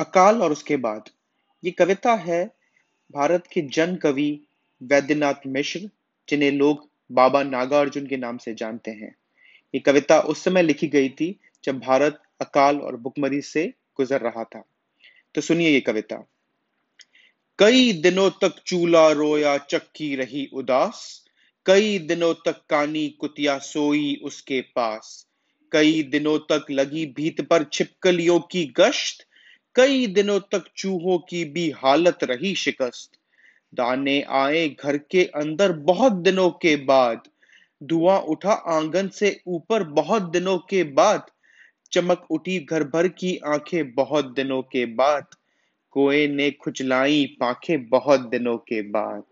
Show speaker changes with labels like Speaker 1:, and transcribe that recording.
Speaker 1: अकाल और उसके बाद। ये कविता है भारत के जन कवि वैद्यनाथ मिश्र, जिन्हें लोग बाबा नागार्जुन के नाम से जानते हैं। ये कविता उस समय लिखी गई थी जब भारत अकाल और भुखमरी से गुजर रहा था। तो सुनिए ये कविता। कई दिनों तक चूल्हा रोया चक्की रही उदास, कई दिनों तक कानी कुतिया सोई उसके पास, कई दिनों तक लगी भीत पर छिपकलियों की गश्त कई दिनों तक चूहों की भी हालत रही शिकस्त। दाने आए घर के अंदर बहुत दिनों के बाद। धुआँ उठा आँगन से ऊपर बहुत दिनों के बाद। चमक उठी घर भर की आँखें बहुत दिनों के बाद। कोए ने खुचलाई पाखे बहुत दिनों के बाद।